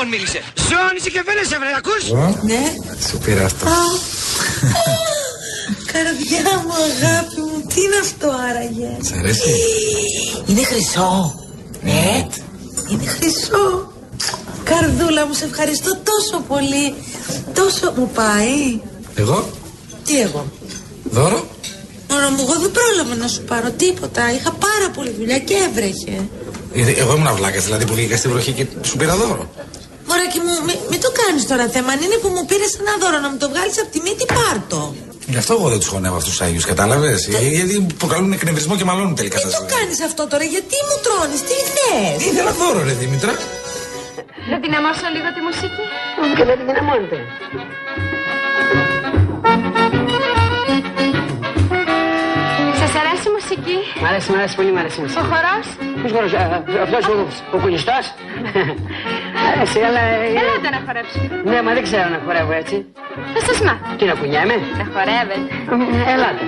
ζώων μίλησε. Ζώων είσαι και φαίνεσαι, βρε, ακούς; Ναι. Σου πήρα αυτό. Καρδιά μου, αγάπη μου, τι είναι αυτό άραγε; Σ' αρέσει; Είναι χρυσό. Ναι. Είναι χρυσό. Καρδούλα μου, σε ευχαριστώ τόσο πολύ. Τόσο μου πάει. Εγώ, Τι εγώ; δώρο; Μωρό μου, εγώ δεν πρόλαβα να σου πάρω τίποτα. Είχα πάρα πολύ δουλειά και έβρεχε. Γιατί εγώ ήμουν αυλάκας, δηλαδή που βγήκα στη βροχή και σου πήρα δώρο. Μωράκι μου, μην μη το κάνεις τώρα θέμα. Αν είναι που μου πήρες ένα δώρο να μου το βγάλεις από τη μύτη, πάρτο. Γι' αυτό εγώ δεν τους χωνεύω αυτούς τους Άγιους, κατάλαβες; Γιατί προκαλούν εκνευρισμό και μαλώνουν τελικά Τι στα το κάνεις αυτό τώρα, γιατί μου τρώνεις, τι θες; Ήθελα δώρο, ρε Δήμητρα. Θα δυναμώσω λίγο τη μουσική. Και δεν την δυναμώνετε. Σας αρέσει η μουσική; Μ' αρέσει, μ' αρέσει πολύ, μ' αρέσει η Ο μουσική. χορός; Ποιος χορός, α, αυτός ο, ο κουνιστός. Αρέσει, αλλά... ε, Ελάτε να χορέψουμε. Ναι, μα δεν ξέρω να χορεύω έτσι. Θα σας μάθω. Τι να κουνιάμαι. Να χορεύετε. Ε, Ελάτε.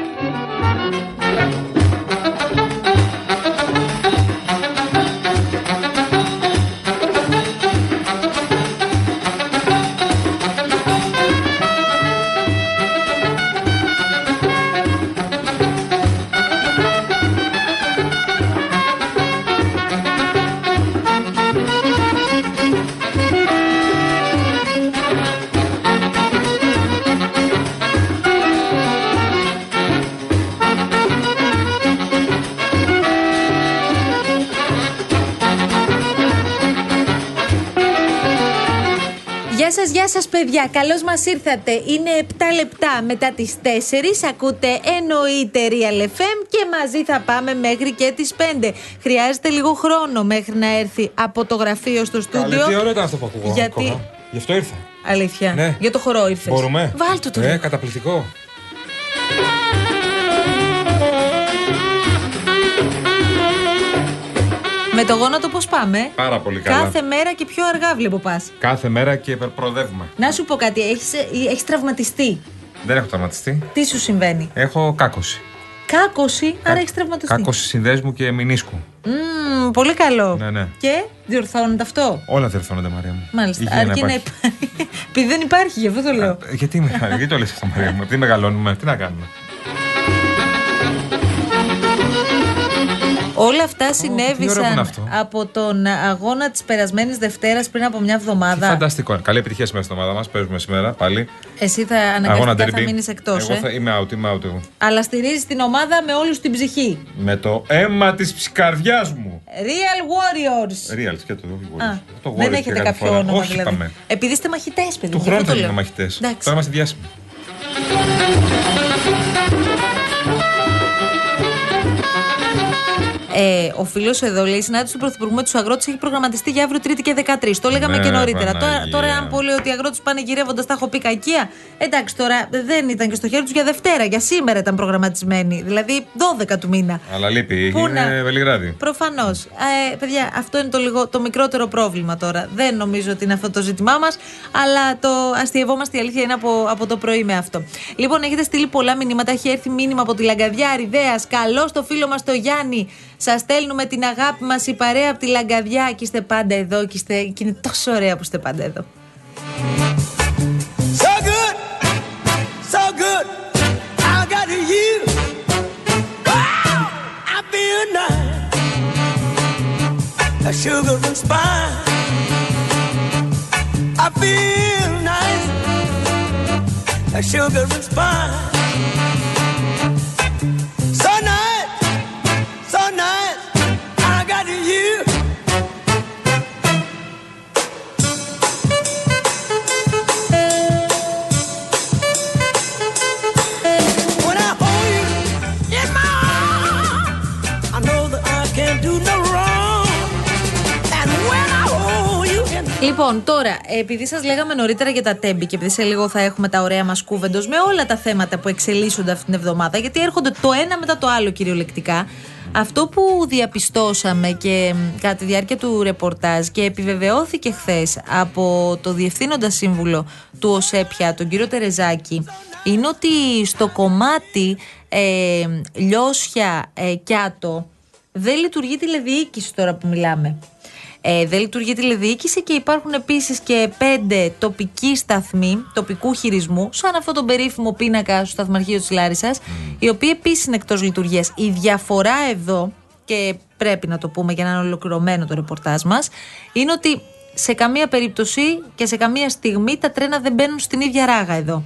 Παιδιά, καλώς μας ήρθατε Είναι 7 λεπτά μετά τις 4 Ακούτε εννοείται Real FM Και μαζί θα πάμε μέχρι και τις 5 Χρειάζεται λίγο χρόνο μέχρι να έρθει από το γραφείο στο Καλή, στούντιο τι ωραίο ήταν αυτό που ακούγα. Γιατί- ακόμα. Γι' αυτό ήρθα. Αλήθεια, Ναι. για το χορό ήρθες Μπορούμε. Βάλ' το τώρα Ναι, καταπληκτικό. Με το γόνατο πώς πάμε; Πάρα πολύ καλά. Κάθε μέρα και πιο αργά βλέπω πας Κάθε μέρα και προοδεύουμε. Να σου πω κάτι, έχεις, ε, έχεις τραυματιστεί; Δεν έχω τραυματιστεί. Τι σου συμβαίνει; Έχω κάκωση. Κάκωση, άρα έχεις τραυματιστεί Κάκωση συνδέσμου και μηνίσκου. Μμμ, Πολύ καλό Ναι, ναι. Και διορθώνεται αυτό; Όλα διορθώνονται, Μαρία μου. Μάλιστα. Υγεία Αρκεί να υπάρχει. υπάρχει. Επειδή δεν υπάρχει, γι' αυτό το λέω. Ε, Γιατί, με- γιατί το λες αυτό, Μαρία μου. Επειδή μεγαλώνουμε, τι να κάνουμε. Όλα αυτά ωραίο που συνέβησαν είναι αυτό. από τον αγώνα της περασμένης Δευτέρας πριν από μια Τι εβδομάδα. φανταστικό. είναι. Καλή επιτυχία σήμερα στην ομάδα μας. Παίζουμε σήμερα πάλι. Εσύ θα Αγώνα αναγκαστικά θα derby. μείνεις εκτός. Εγώ θα Ε. είμαι out, είμαι out εγώ. Αλλά στηρίζεις την ομάδα με όλου την ψυχή. Με το αίμα της καρδιάς μου. Real Warriors. Real, και το Α, το δεν Warriors έχετε και κάθε κάποιο φορά. όνομα Όχι, δηλαδή. είπαμε. Επειδή είστε μαχητές, παιδί. Του γι' χρόνου αυτό θα το γίνουμε λέω. μαχητές. Εντάξει. Τώρα είμαστε διάσημοι. Ε, ο φίλος εδώ λέει: Η συνάντηση του Πρωθυπουργού με τους αγρότες έχει προγραμματιστεί για αύριο Τρίτη και 13. Το λέγαμε Ναι, και νωρίτερα. Τώρα, Παναγία. τώρα, αν πω λέει ότι οι αγρότες πάνε γυρεύοντας, τα έχω πει κακία. Εντάξει, τώρα δεν ήταν και στο χέρι τους για Δευτέρα. Για σήμερα ήταν προγραμματισμένοι. Δηλαδή 12 του μήνα. Αλλά λείπει. Πού να- Είναι Βελιγράδι. Προφανώς. Ε, παιδιά, αυτό είναι το, λίγο, το μικρότερο πρόβλημα τώρα. Δεν νομίζω ότι είναι αυτό το ζήτημά μας, αλλά το αστειευόμαστε. Η αλήθεια είναι από, από το πρωί με αυτό. Λοιπόν, έχετε στείλει πολλά μηνύματα. Έχει έρθει μήνυμα από τη Λαγκαδιά Αριδέα. Καλό το φίλο μας το Γιάννη. Σας στέλνουμε την αγάπη μας η παρέα από τη Λαγκαδιά και είστε πάντα εδώ. Και, είστε, και είναι τόσο ωραία που είστε πάντα εδώ. So good, so good. I got you. Wow, I feel nice. A sugar and spice. I feel nice. A sugar and spice. Λοιπόν, τώρα, επειδή σας λέγαμε νωρίτερα για τα τέμπη και επειδή σε λίγο θα έχουμε τα ωραία μας κούβεντος με όλα τα θέματα που εξελίσσονται αυτήν την εβδομάδα, γιατί έρχονται το ένα μετά το άλλο κυριολεκτικά. Αυτό που διαπιστώσαμε και μ, κατά τη διάρκεια του ρεπορτάζ και επιβεβαιώθηκε χθες από το διευθύνοντα σύμβουλο του ΟΣΕΠΙΑ, τον κύριο Τερεζάκη, είναι ότι στο κομμάτι ε, Λιώσια ε, Κιάτο δεν λειτουργεί τηλεδιοίκηση τώρα που μιλάμε. Ε, δεν λειτουργεί η τηλεδιοίκηση και υπάρχουν επίσης και πέντε τοπικοί σταθμοί τοπικού χειρισμού, σαν αυτό τον περίφημο πίνακα στο σταθμαρχείο της Λάρισας, οι οποίοι επίσης είναι εκτός λειτουργίας. Η διαφορά εδώ, και πρέπει να το πούμε για να είναι ολοκληρωμένο το ρεπορτάζ μας, είναι ότι σε καμία περίπτωση και σε καμία στιγμή τα τρένα δεν μπαίνουν στην ίδια ράγα εδώ.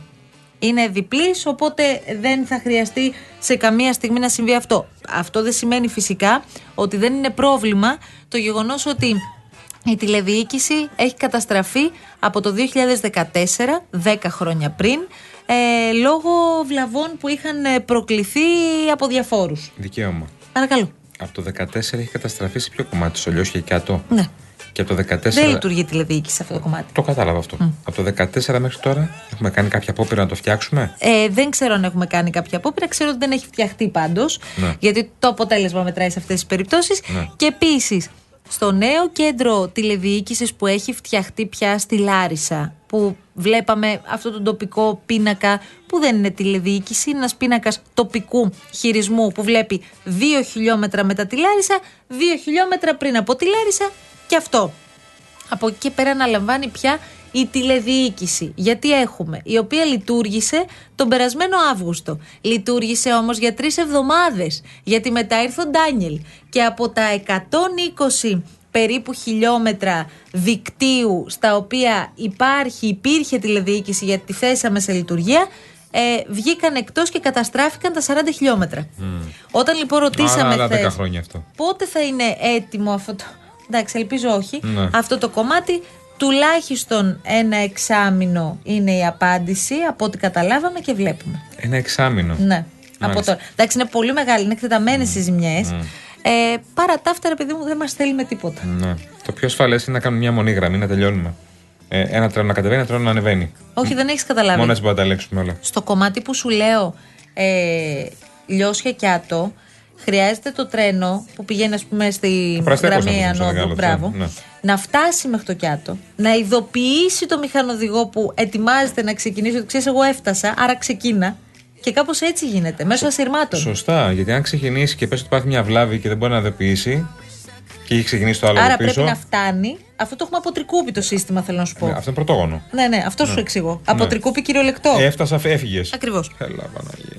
Είναι διπλής, οπότε δεν θα χρειαστεί σε καμία στιγμή να συμβεί αυτό. Αυτό δεν σημαίνει φυσικά ότι δεν είναι πρόβλημα το γεγονός ότι η τηλεδιοίκηση έχει καταστραφεί από το 2014, 10 χρόνια πριν, ε, λόγω βλαβών που είχαν ε, προκληθεί από διαφόρους. Δικαίωμα. Παρακαλώ. Από το 14 έχει καταστραφεί σε ποιο κομμάτι, στο Λιώσια και κάτω; Ναι. Και από το 14. Δεν λειτουργεί η τηλεδιοίκηση σε αυτό το κομμάτι. Το κατάλαβα αυτό. Από το 14 μέχρι τώρα έχουμε κάνει κάποια απόπειρα να το φτιάξουμε; Ε, δεν ξέρω αν έχουμε κάνει κάποια απόπειρα. Ξέρω ότι δεν έχει φτιαχτεί πάντως. Ναι. Γιατί το αποτέλεσμα μετράει σε αυτές τις περιπτώσεις. Ναι. Και επίσης, στο νέο κέντρο τηλεδιοίκησης που έχει φτιαχτεί πια στη Λάρισα, που βλέπαμε αυτό τον τοπικό πίνακα που δεν είναι τηλεδιοίκηση, είναι ένας πίνακας τοπικού χειρισμού που βλέπει 2 χιλιόμετρα μετά τη Λάρισα, 2 χιλιόμετρα πριν από τη Λάρισα και αυτό. Από εκεί και πέρα αναλαμβάνει πια η τηλεδιοίκηση. Γιατί έχουμε, η οποία λειτουργήσε τον περασμένο Αύγουστο. Λειτουργήσε όμως για τρεις εβδομάδες, γιατί μετά ήρθε ο Ντάνιελ. Και από τα 120 περίπου χιλιόμετρα δικτύου στα οποία υπάρχει, υπήρχε τηλεδιοίκηση γιατί τη θέσαμε σε λειτουργία, ε, βγήκαν εκτός και καταστράφηκαν τα 40 χιλιόμετρα. Όταν λοιπόν ρωτήσαμε Άρα, άλλα 10 χθες, χρόνια αυτό. πότε θα είναι έτοιμο αυτό το. Εντάξει, ελπίζω όχι. Ναι. Αυτό το κομμάτι. Τουλάχιστον ένα εξάμηνο είναι η απάντηση από ό,τι καταλάβαμε και βλέπουμε. Ένα εξάμεινο. Ναι. Από Μάλιστα. τώρα. Εντάξει, είναι πολύ μεγάλη, είναι εκτεταμένες οι ζημιές. Ε, παρά τα αυτά, ρε παιδί μου, δεν μας θέλει με τίποτα. Ναι. Το πιο ασφαλές είναι να κάνουμε μια μονή γραμμή, να τελειώνουμε. Ε, ένα τρένο να κατεβαίνει, ένα τρένο να ανεβαίνει. Όχι, δεν έχεις καταλάβει. Μόνο έτσι μπορούμε να τα ελέγξουμε όλα. Στο κομμάτι που σου λέω ε, Λιώσια και Άτο, χρειάζεται το τρένο που πηγαίνει, ας πούμε, στη Πραστέκος γραμμή να το πούμε, Ανόδου. μεγάλο Μπράβο. τρένο, ναι. Να φτάσει μέχρι το Κιάτο, να ειδοποιήσει το μηχανοδηγό που ετοιμάζεται να ξεκινήσει ότι ξέρεις, εγώ έφτασα, άρα ξεκίνα. Και κάπως έτσι γίνεται, μέσω ασυρμάτων. Σωστά, γιατί αν ξεκινήσει και πες ότι υπάρχει μια βλάβη και δεν μπορεί να δεποιήσει και έχει ξεκινήσει το άλλο Άρα από πίσω. πρέπει να φτάνει. Αυτό το έχουμε από τρικούπι το σύστημα, θέλω να σου πω. Ναι, αυτό είναι πρωτόγωνο. Ναι, ναι, αυτό σου εξηγώ. Από Ναι. τρικούπι κυριολεκτό. Έφτασα, έφυγες. Ακριβώς. Έλα, Παναγία.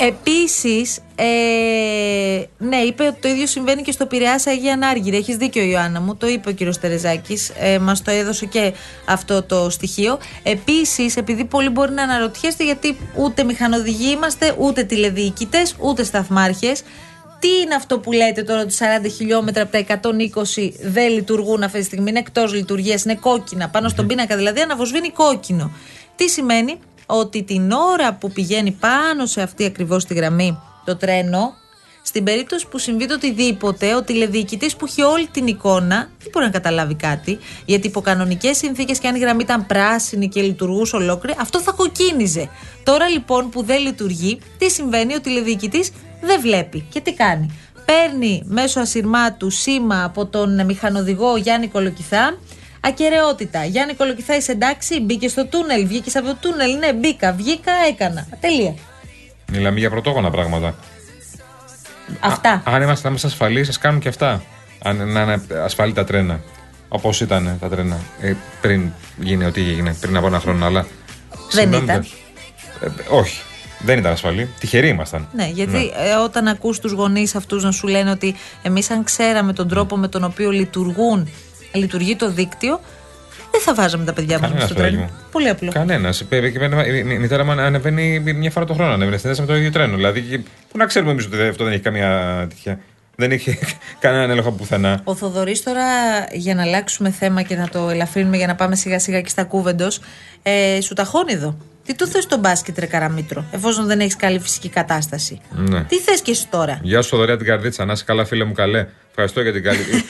Επίσης, ε, ναι, είπε ότι το ίδιο συμβαίνει και στο Πειραιά Αγία Νάργυρη. Έχεις δίκιο, Ιωάννα μου. Το είπε ο κύριος Τερεζάκης. Ε, Μας το έδωσε και αυτό το στοιχείο. Επίσης, επειδή πολλοί μπορεί να αναρωτιέστε, γιατί ούτε μηχανοδηγοί είμαστε, ούτε τηλεδιοικητές, ούτε σταθμάρχες. Τι είναι αυτό που λέτε τώρα ότι 40 χιλιόμετρα από τα 120 δεν λειτουργούν αυτή τη στιγμή, είναι εκτός λειτουργίας, είναι κόκκινα. Πάνω στον πίνακα δηλαδή αναβοσβήνει κόκκινο. Τι σημαίνει; Ότι την ώρα που πηγαίνει πάνω σε αυτή ακριβώς τη γραμμή το τρένο, στην περίπτωση που συμβεί το οτιδήποτε, ο τηλεδιοικητής που έχει όλη την εικόνα δεν μπορεί να καταλάβει κάτι. Γιατί υπό κανονικές συνθήκες και αν η γραμμή ήταν πράσινη και λειτουργούσε ολόκληρη, αυτό θα κοκκίνιζε. Τώρα λοιπόν που δεν λειτουργεί, τι συμβαίνει, ο τηλεδιοικητής δεν βλέπει. Και τι κάνει; Παίρνει μέσω ασυρμάτου σήμα από τον μηχανοδηγό Γιάννη Κολοκυθά. Ακαιρεότητα. Γιάννη Κολοκυθά, είσαι εντάξει, μπήκε στο τούνελ, βγήκε από το τούνελ. Ναι, μπήκα, βγήκα, έκανα. Τελεία. Μιλάμε για πρωτόγωνα πράγματα. Αυτά. Α, αν είμαστε, να είμαστε ασφαλείς, ας κάνουν και αυτά. Αν να είναι ασφαλή τα τρένα. Όπως ήταν τα τρένα. Ε, πριν γίνει ό,τι έγινε, πριν από ένα χρόνο. Αλλά Δεν συμβαίνουν ήταν. τα- Ε, όχι. Δεν ήταν ασφαλή. Τυχεροί ήμασταν. Ναι, γιατί ε, όταν ακούς τους γονείς αυτούς να σου λένε ότι εμείς αν ξέραμε τον τρόπο με τον οποίο λειτουργούν, λειτουργεί το δίκτυο, δεν θα βάζαμε τα παιδιά μας Κανένας, στο παιδάκι τρένο. μου. Πολύ απλό. Κανένας. Η μητέρα μου ανεβαίνει μια φορά το χρόνο. Ανεβαίνει στην με το ίδιο τρένο. Δηλαδή, και- πού να ξέρουμε εμείς ότι αυτό δεν έχει καμία τέτοια. Δεν έχει κανέναν έλεγχο πουθενά. Ο Θοδωρής τώρα, για να αλλάξουμε θέμα και να το ελαφρύνουμε για να πάμε σιγά σιγά και στα κούβεντος, ε, σου ταχώνει εδώ; Τι του θες τον μπάσκετ ρε Καραμήτρο, εφόσον δεν έχεις καλή φυσική κατάσταση; Ναι. Τι θες και εσύ τώρα; Γεια σου, Θοδωρία την καρδίτσα. Να είσαι καλά, φίλε μου, καλέ. Ευχαριστώ για την καλή.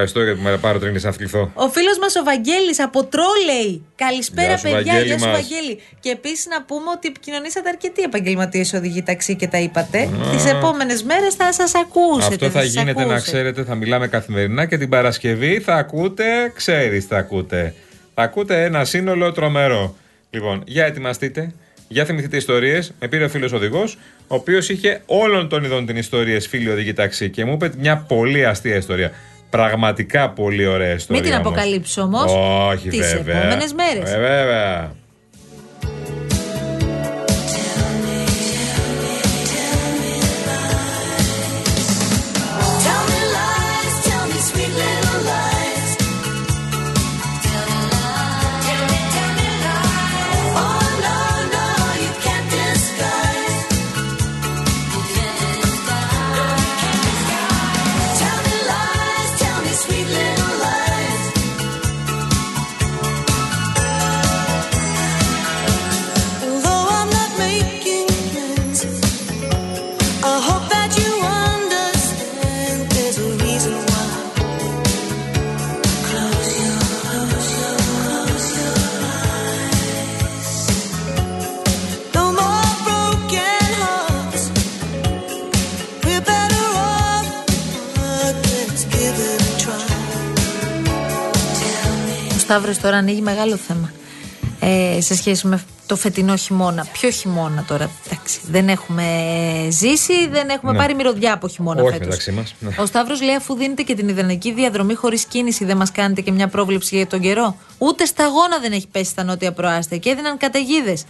Ευχαριστώ για που με πάρω τρένη να αθληθώ. Ο φίλος μας ο Βαγγέλης από Τρόλεϊ. Καλησπέρα, Γεια σου, παιδιά. Βαγγέλη Γεια σου, μας. Βαγγέλη. Και επίσης να πούμε ότι επικοινωνήσατε αρκετοί επαγγελματίες οδηγοί ταξί και τα είπατε. Τις επόμενες μέρες θα σας ακούσετε. Αυτό θα σας γίνεται να ακούσετε. ξέρετε, θα μιλάμε καθημερινά και την Παρασκευή θα ακούτε, ξέρεις θα ακούτε. Θα ακούτε ένα σύνολο τρομερό. Λοιπόν, για ετοιμαστείτε, Για θυμηθείτε ιστορίες. Με πήρε ο φίλος οδηγός, ο οποίος είχε όλων των ειδών την ιστορίε φίλοι οδηγοί ταξί και μου είπε μια πολύ αστεία ιστορία. Πραγματικά πολύ ωραία ιστορία. Μην την όμως. αποκαλύψεις όμως. Όχι, Τις βέβαια. επόμενες μέρες. Ε, βέβαια. Σταύρος τώρα ανοίγει μεγάλο θέμα. Ε, σε σχέση με το φετινό χειμώνα. Ποιο χειμώνα τώρα, εντάξει. Δεν έχουμε ζήσει, δεν έχουμε Ναι. πάρει μυρωδιά από χειμώνα Όχι φέτος. μεταξύ μας, ναι. Ο Σταύρος λέει: Αφού δίνετε και την ιδανική διαδρομή χωρίς κίνηση, δεν μας κάνετε και μια πρόβλεψη για τον καιρό. Ούτε σταγόνα δεν έχει πέσει στα νότια προάστια και έδιναν καταιγίδες.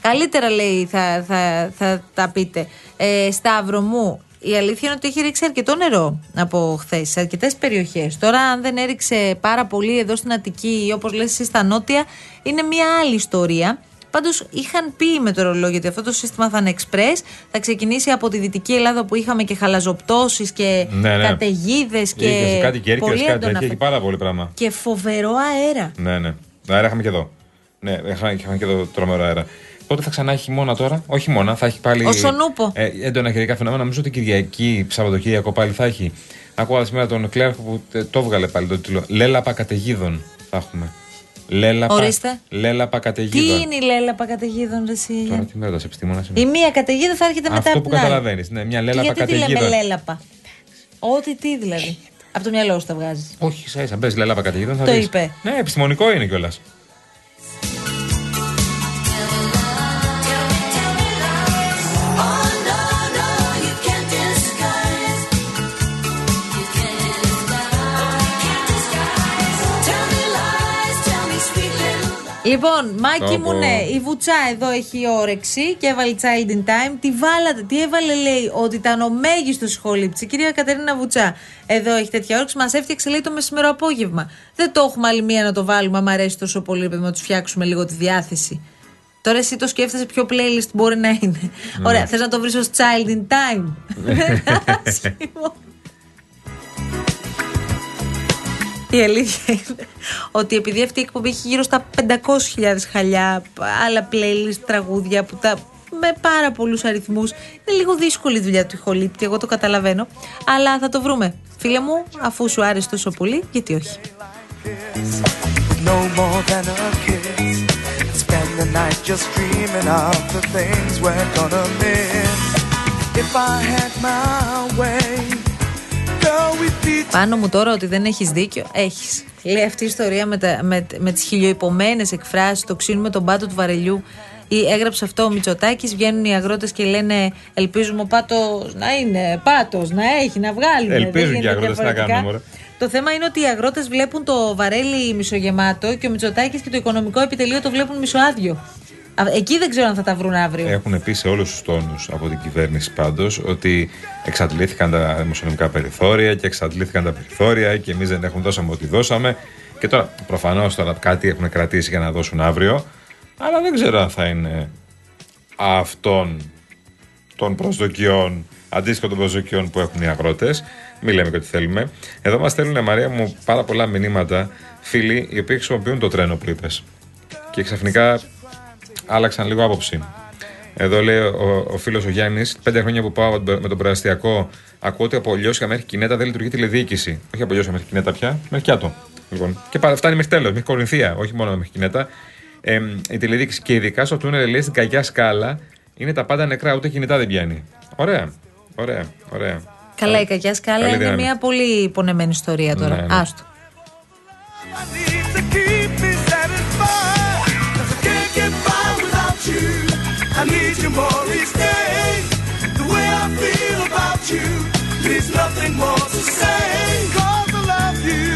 Καλύτερα λέει θα, θα, θα τα πείτε. Ε, Σταύρο μου, η αλήθεια είναι ότι έχει ρίξει αρκετό νερό από χθες σε αρκετές περιοχές. Τώρα, αν δεν έριξε πάρα πολύ εδώ στην Αττική ή όπως λες εσύ στα νότια, είναι μια άλλη ιστορία. Πάντως είχαν πει οι μετεωρολόγοι ότι αυτό το σύστημα θα είναι express. Θα ξεκινήσει από τη Δυτική Ελλάδα που είχαμε και χαλαζοπτώσεις και Ναι, ναι. καταιγίδες και. Είχε κάτι κέρκυρες, πολύ κάτι έντονα τέτοια. Έχει φε- πάρα πολύ πράγμα. Και φοβερό αέρα. Ναι, ναι. Αέρα είχαμε και εδώ. Ναι, είχαμε, είχαμε και εδώ τρομερό αέρα. Πότε θα ξανά έχει χειμώνα τώρα, Όχι χειμώνα, θα έχει πάλι. Όσο νούπο. Ε, έντονα καιρικά φαινόμενα. Νομίζω ότι Κυριακή, Σαββατοκύριακο πάλι θα έχει. Ακούγα σήμερα τον Κλέρχο που ε, το έβγαλε πάλι το τίτλο. Λέλαπα καταιγίδων θα έχουμε. Λέλαπα, Ορίστε. λέλαπα Τι καταιγίδων. είναι η λέλαπα καταιγίδων, ρε εσύ. Τώρα τι με ρωτάς, επιστήμονα. Η μία καταιγίδα θα έρχεται μετά Αυτό από που την άλλη. καταλαβαίνεις. Ναι, μια Και λέλαπα γιατί τη λέμε καταιγίδων. λέλαπα; Ό,τι τι δηλαδή. Από το μυαλό σου τα βγάζεις. Όχι, ίσα ίσα. Μπες λέλαπα καταιγίδων. Θα Το δεις. είπε. Ναι, επιστημονικό είναι κιόλας. Λοιπόν, Μάκη Πω, μου, πω. ναι, η Βουτσά εδώ έχει όρεξη και έβαλε Child in Time. Τι βάλατε, τι έβαλε, λέει, ότι ήταν ο μέγιστος σχολήψη. Κυρία Κατερίνα Βουτσά, εδώ έχει τέτοια όρεξη. Μας έφτιαξε, λέει, το μεσημερό απόγευμα. Δεν το έχουμε άλλη μία να το βάλουμε, άμα αρέσει τόσο πολύ, παιδί, να τους φτιάξουμε λίγο τη διάθεση. Τώρα εσύ το σκέφτεσαι ποιο playlist μπορεί να είναι. Ωραία, θες να το βρεις ως Child in Time. Δεν είναι άσχημο. Η αλήθεια είναι ότι επειδή αυτή η εκπομπή έχει γύρω στα 500.000 χαλιά, άλλα playlist, τραγούδια που τα με πάρα πολλούς αριθμούς. Είναι λίγο δύσκολη η δουλειά του ηχολήπτη, εγώ το καταλαβαίνω. Αλλά θα το βρούμε. Φίλε μου, αφού σου άρεσε τόσο πολύ, γιατί όχι. no more than a kiss. Spend the night just dreaming of the things we're gonna miss. If I had my way, girl, we'd be Πάνω μου τώρα ότι δεν έχεις δίκιο, έχεις. Λέει αυτή η ιστορία με, τα, με, με τις χιλιοϊπωμένε εκφράσεις, το ξύνουμε τον πάτο του βαρελιού. Ή έγραψε αυτό ο Μητσοτάκης, βγαίνουν οι αγρότες και λένε Ελπίζουμε ο πάτος να είναι πάτος, να έχει, να βγάλουμε. Ελπίζουν Δεν και οι γίνεται αγρότες, τι να διαφορετικά. κάνουμε, μωρέ. Το θέμα είναι ότι οι αγρότες βλέπουν το βαρέλι μισογεμάτο και ο Μητσοτάκης και το οικονομικό επιτελείο το βλέπουν μισοάδιο. Α, Εκεί δεν ξέρω αν θα τα βρουν αύριο. Έχουν πει σε όλους τους τόνους από την κυβέρνηση πάντως ότι εξαντλήθηκαν τα δημοσιονομικά περιθώρια και εξαντλήθηκαν τα περιθώρια και εμείς δεν έχουμε δώσαμε ό,τι δώσαμε. Και τώρα προφανώς τώρα κάτι έχουν κρατήσει για να δώσουν αύριο. Αλλά δεν ξέρω αν θα είναι αυτών των προσδοκιών, αντίστοιχο των προσδοκιών που έχουν οι αγρότες. Μην λέμε και ό,τι θέλουμε. Εδώ μας στέλνουν, Μαρία μου, πάρα πολλά μηνύματα φίλοι οι οποίοι χρησιμοποιούν το τρένο που είπες. Και ξαφνικά άλλαξαν λίγο άποψη. Εδώ λέει ο, ο φίλος ο Γιάννης: Πέντε χρόνια που πάω με τον προαστιακό, ακούω ότι από Λιώσια μέχρι Κινέτα δεν λειτουργεί τηλεδιοίκηση. Όχι από Λιώσια μέχρι Κινέτα πια, μέχρι Κιάτο. Λοιπόν. Και πα- φτάνει μέχρι τέλος, μέχρι Κορινθία, όχι μόνο μέχρι Κινέτα. Ε, η τηλεδιοίκηση και ειδικά στο τούνελ λέει στην καγιά σκάλα είναι τα πάντα νεκρά, ούτε κινητά δεν πιάνει. Ωραία. Ωραία. Ωραία. Καλά, η κακιά σκάλα Καλή είναι δύναμη. μια πολύ πονεμένη ιστορία τώρα. Ναι, ναι. Άστο. By without you. I need you more each day. The way I feel about you leaves nothing more to say. Cause I love you.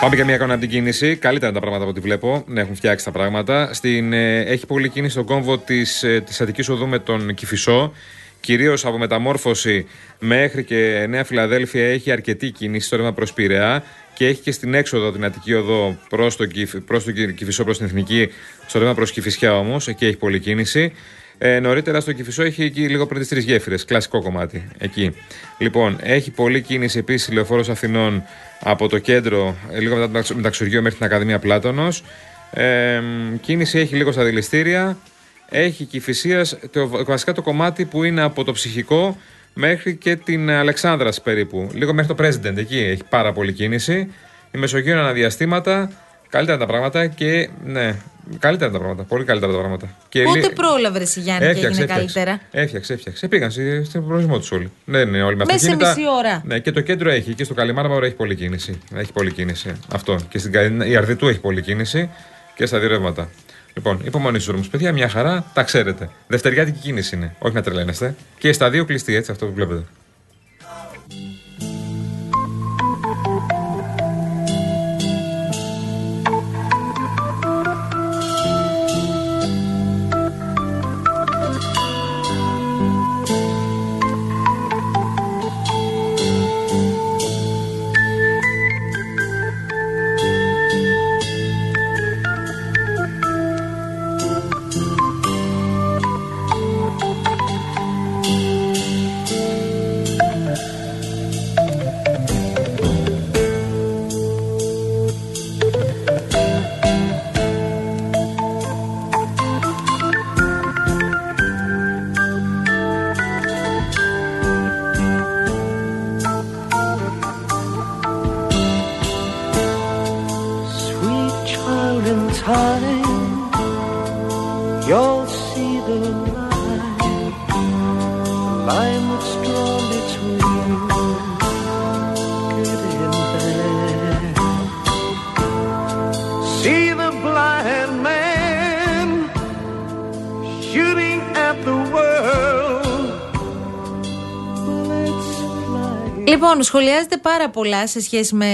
Πάμε για μια εικόνα από την κίνηση. Καλύτερα τα πράγματα από ό,τι βλέπω. Να έχουν φτιάξει τα πράγματα. Στην, ε, έχει πολλή κίνηση στον κόμβο της ε, της Αττικής Οδού με τον Κυφισό. Κυρίως από μεταμόρφωση μέχρι και Νέα Φιλαδέλφια έχει αρκετή κίνηση στο ρεύμα προς Πειραιά και έχει και στην έξοδο την Αττική Οδό προς τον, Κυφ- προς τον Κυ- Κυφισό, προς την Εθνική, στο ρεύμα προς Κυφισιά όμως. Εκεί έχει πολλή κίνηση. Ε, νωρίτερα στο Κυφισό έχει εκεί λίγο πριν τις τρεις γέφυρες. Κλασικό κομμάτι. Εκεί. Λοιπόν, έχει πολλή κίνηση επίσης λεωφόρος Αθηνών από το κέντρο, ε, λίγο μετά το μεταξ- μεταξουργείο μέχρι την Ακαδημία Πλάτωνος. Ε, μ, κίνηση έχει λίγο στα δηληστήρια. Έχει κυφυσία το, βασικά το κομμάτι που είναι από το ψυχικό μέχρι και την Αλεξάνδρας περίπου. Λίγο μέχρι το President εκεί έχει πάρα πολύ κίνηση. Η Μεσογείο είναι αναδιαστήματα. Καλύτερα τα πράγματα και. Ναι, καλύτερα τα πράγματα. Πολύ καλύτερα τα πράγματα. Και Πότε λι- πρόλαβε η Γιάννη και έγινε καλύτερα; Έφτιαξε, έφτιαξε. Πήγαν στη- στον προορισμό τους όλοι. Δεν είναι όλοι με Μέσα σε αυτοκίνητα. μισή ώρα. Ναι, και το κέντρο έχει. Και στο Καλιμάρμαρο έχει πολλή κίνηση. Έχει πολλή κίνηση. Αυτό. Και στην Κα- η Αρδιτού έχει πολλή κίνηση και στα δύο ρεύματα. Λοιπόν, υπομονή στου δρόμου. Παιδιά, μια χαρά, τα ξέρετε. Δευτεριάτικη κίνηση είναι. Όχι να τρελαίνεστε. Και στα δύο κλειστή, έτσι, αυτό που βλέπετε. Λοιπόν, σχολιάζεται πάρα πολλά σε σχέση με,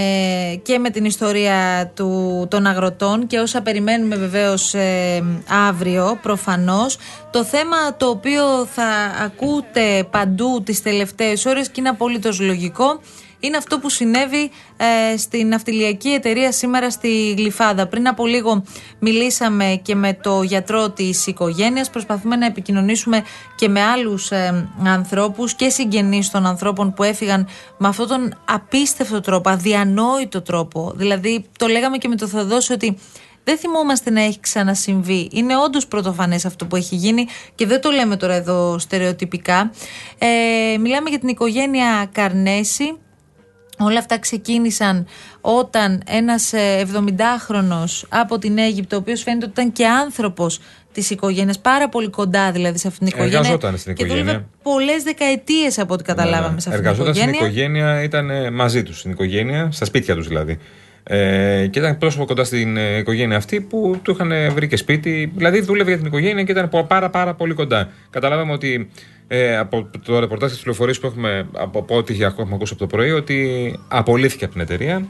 και με την ιστορία του, των αγροτών και όσα περιμένουμε βεβαίως ε, αύριο προφανώς. Το θέμα το οποίο θα ακούτε παντού τις τελευταίες ώρες και είναι απολύτως λογικό είναι αυτό που συνέβη ε, στην ναυτιλιακή εταιρεία σήμερα στη Γλυφάδα. Πριν από λίγο μιλήσαμε και με το γιατρό της οικογένειας. Προσπαθούμε να επικοινωνήσουμε και με άλλους ε, ανθρώπους και συγγενείς των ανθρώπων που έφυγαν με αυτόν τον απίστευτο τρόπο, αδιανόητο τρόπο. Δηλαδή το λέγαμε και με το Θεοδόση ότι δεν θυμόμαστε να έχει ξανασυμβεί. Είναι όντως πρωτοφανές αυτό που έχει γίνει και δεν το λέμε τώρα εδώ στερεοτυπικά. Ε, μιλάμε για την οικογένεια Καρνέση. Όλα αυτά ξεκίνησαν όταν ένας ε, 70χρονος από την Αίγυπτο, ο οποίος φαίνεται ότι ήταν και άνθρωπος της οικογένειας, πάρα πολύ κοντά δηλαδή σε αυτήν την οικογένεια. Εργαζόταν στην Και οικογένεια. δούλευε πολλές δεκαετίες από ό,τι καταλάβαμε Ναι, σε αυτήν την Εργαζόταν στην οικογένεια. οικογένεια, ήταν ε, μαζί τους στην οικογένεια, στα σπίτια τους δηλαδή. Ε, και ήταν πρόσωπο κοντά στην ε, οικογένεια αυτή που του είχαν βρει και σπίτι. Δηλαδή δούλευε για την οικογένεια και ήταν πο- πάρα, πάρα πολύ κοντά. Καταλάβαμε ότι ε, από το ρεπορτάζ και τι πληροφορίε που έχουμε από, από ό,τι έχουμε ακούσει από το πρωί, ότι απολύθηκε από την εταιρεία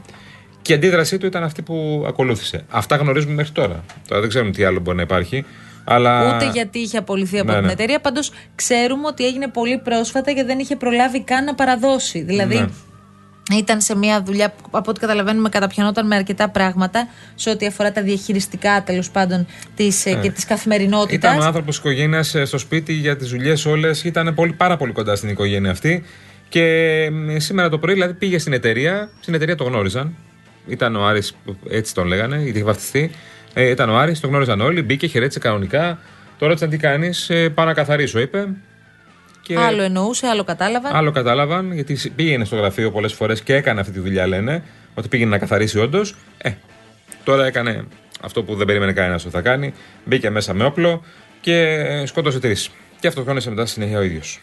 και η αντίδρασή του ήταν αυτή που ακολούθησε. Αυτά γνωρίζουμε μέχρι τώρα. Τώρα δεν ξέρουμε τι άλλο μπορεί να υπάρχει. Αλλά... Ούτε γιατί είχε απολυθεί από Ναι, την ναι. εταιρεία. Πάντως ξέρουμε ότι έγινε πολύ πρόσφατα και δεν είχε προλάβει καν να παραδώσει. Δηλαδή Ναι. Ήταν σε μια δουλειά που από ό,τι καταλαβαίνουμε καταπιανόταν με αρκετά πράγματα σε ό,τι αφορά τα διαχειριστικά τέλος πάντων της, ε, και της καθημερινότητας. Ήταν ο άνθρωπος της οικογένειας στο σπίτι για τις δουλειές όλες. Ήταν πολύ, πάρα πολύ κοντά στην οικογένεια αυτή. Και μ, σήμερα το πρωί δηλαδή πήγε στην εταιρεία. Στην εταιρεία το γνώριζαν. Ήταν ο Άρης, έτσι τον λέγανε, γιατί είχε βαφτιστεί. Ε, ήταν ο Άρης, το γνώριζαν όλοι. Μπήκε, χαιρέτησε κανονικά. Τώρα ρώτησαν τι κάνεις; Ε, πάω να καθαρίσω, είπε. Και Άλλο εννοούσε, άλλο κατάλαβαν. άλλο κατάλαβαν, γιατί σ- πήγαινε στο γραφείο πολλές φορές και έκανε αυτή τη δουλειά, λένε. Ότι πήγαινε να καθαρίσει όντως. Ε, τώρα έκανε αυτό που δεν περίμενε κανένας ότι θα κάνει. Μπήκε μέσα με όπλο και σκότωσε τρεις. Και αυτοκτόνησε μετά στη συνέχεια ο ίδιος.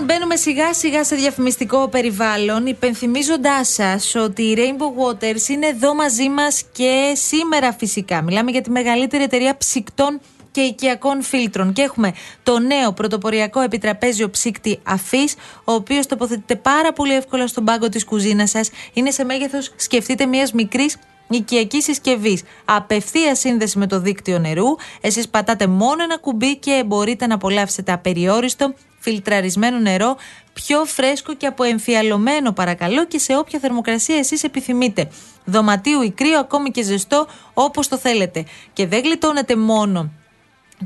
Λοιπόν, Λοιπόν, μπαίνουμε σιγά σιγά σε διαφημιστικό περιβάλλον, υπενθυμίζοντάς σας ότι η Rainbow Waters είναι εδώ μαζί μας και σήμερα φυσικά. Μιλάμε για τη μεγαλύτερη εταιρεία ψυκτών και οικιακών φίλτρων. Και έχουμε το νέο πρωτοποριακό επιτραπέζιο ψύκτη αφής, ο οποίος τοποθετείται πάρα πολύ εύκολα στον πάγκο της κουζίνας σας. Είναι σε μέγεθος, σκεφτείτε, μιας μικρής οικιακής συσκευής. Απευθεία σύνδεση με το δίκτυο νερού. Εσείς πατάτε μόνο ένα κουμπί και μπορείτε να απολαύσετε απεριόριστο φιλτραρισμένο νερό, πιο φρέσκο και αποεμφιαλωμένο παρακαλώ και σε όποια θερμοκρασία εσείς επιθυμείτε. Δωματίου ή κρύο, ακόμη και ζεστό, όπως το θέλετε. Και δεν γλιτώνετε μόνο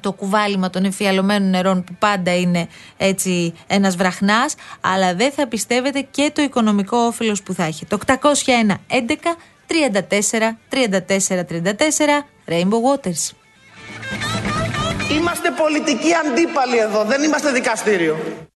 το κουβάλιμα των εμφιαλωμένων νερών που πάντα είναι έτσι ένας βραχνάς αλλά δεν θα πιστεύετε και το οικονομικό όφελος που θα έχει. Το 801 11 34 34 34 Rainbow Waters. Είμαστε πολιτικοί αντίπαλοι εδώ, δεν είμαστε δικαστήριο.